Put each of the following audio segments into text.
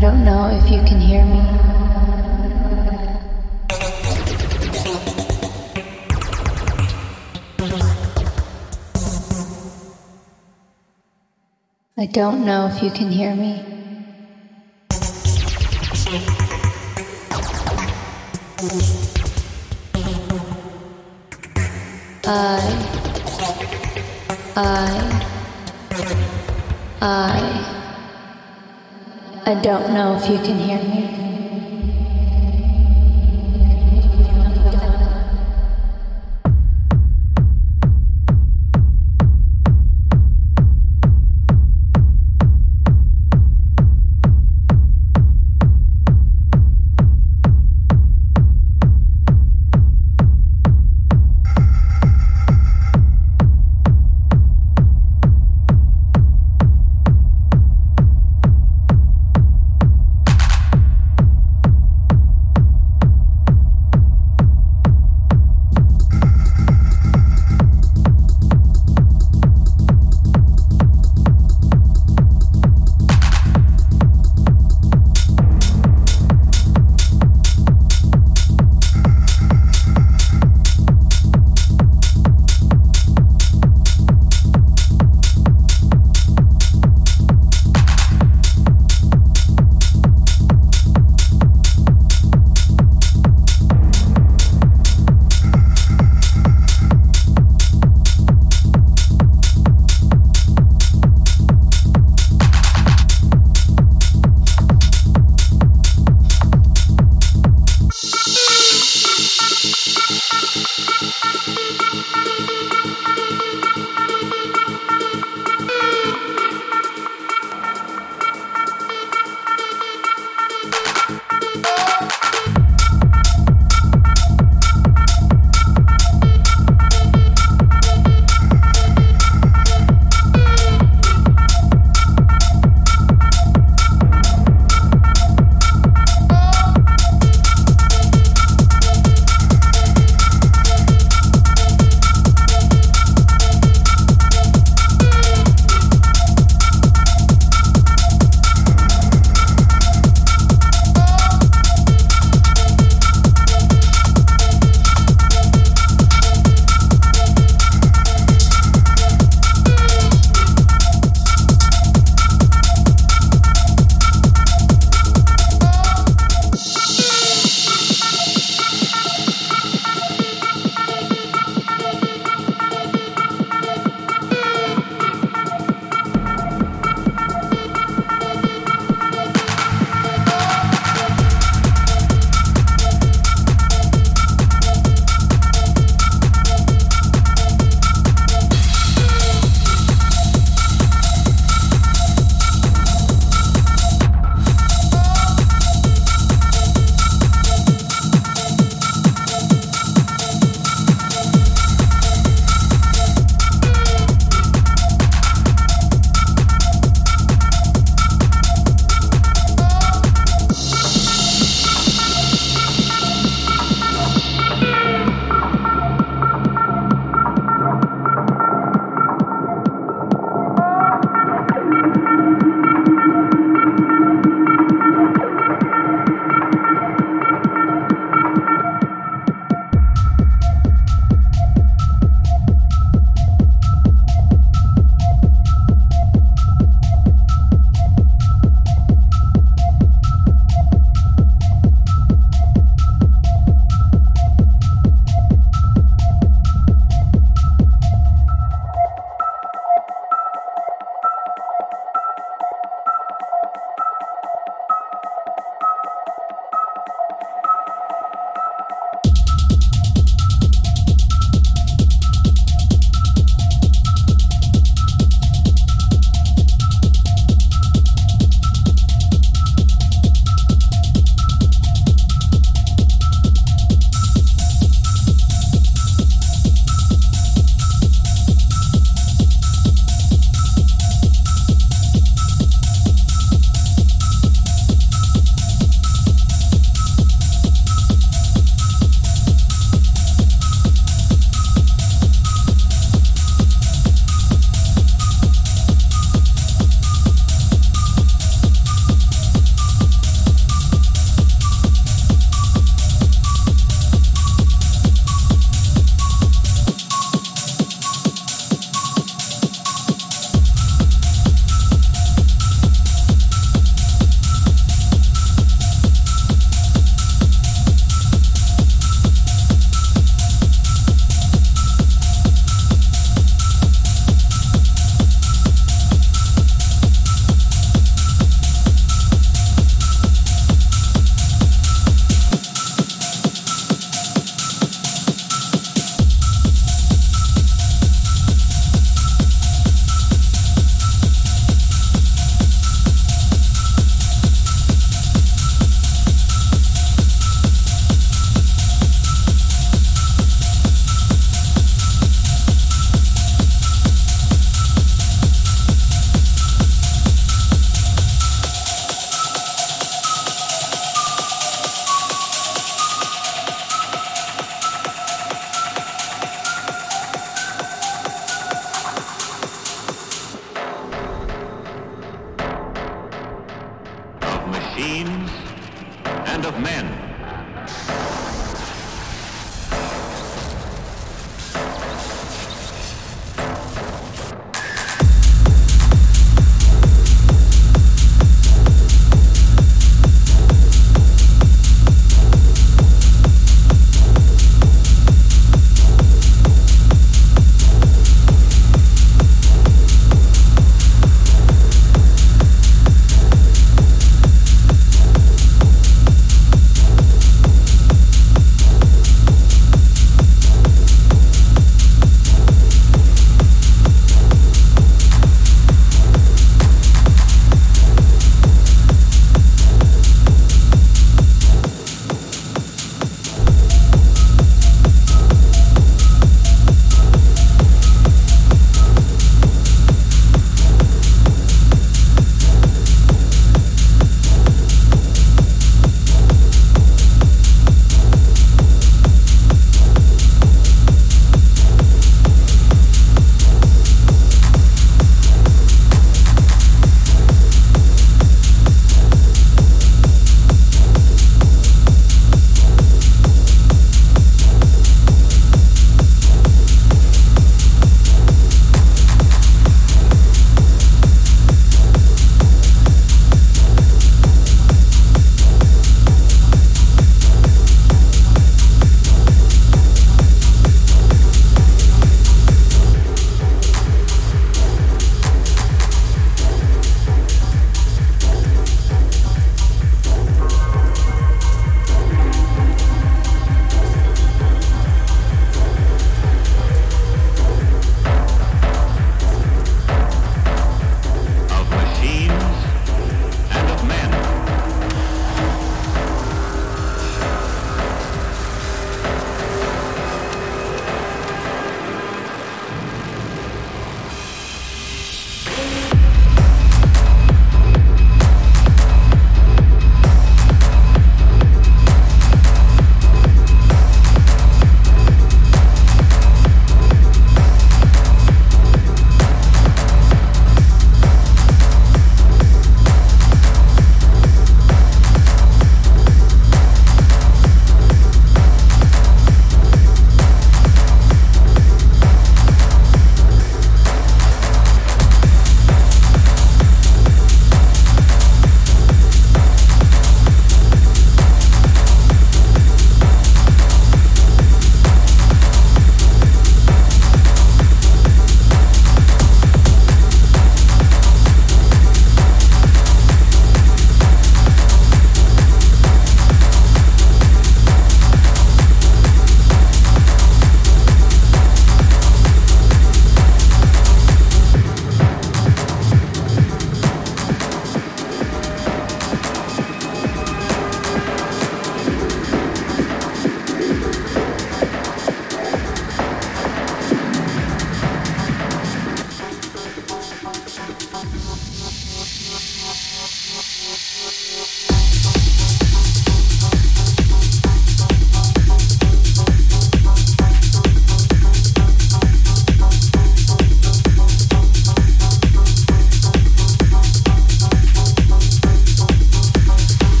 don't know if you can hear me. I don't know if you can hear me. I, I, I, I don't know if you can hear me.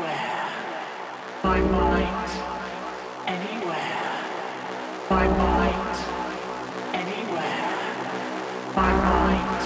anywhere. My mind, anywhere. My mind, anywhere. My mind.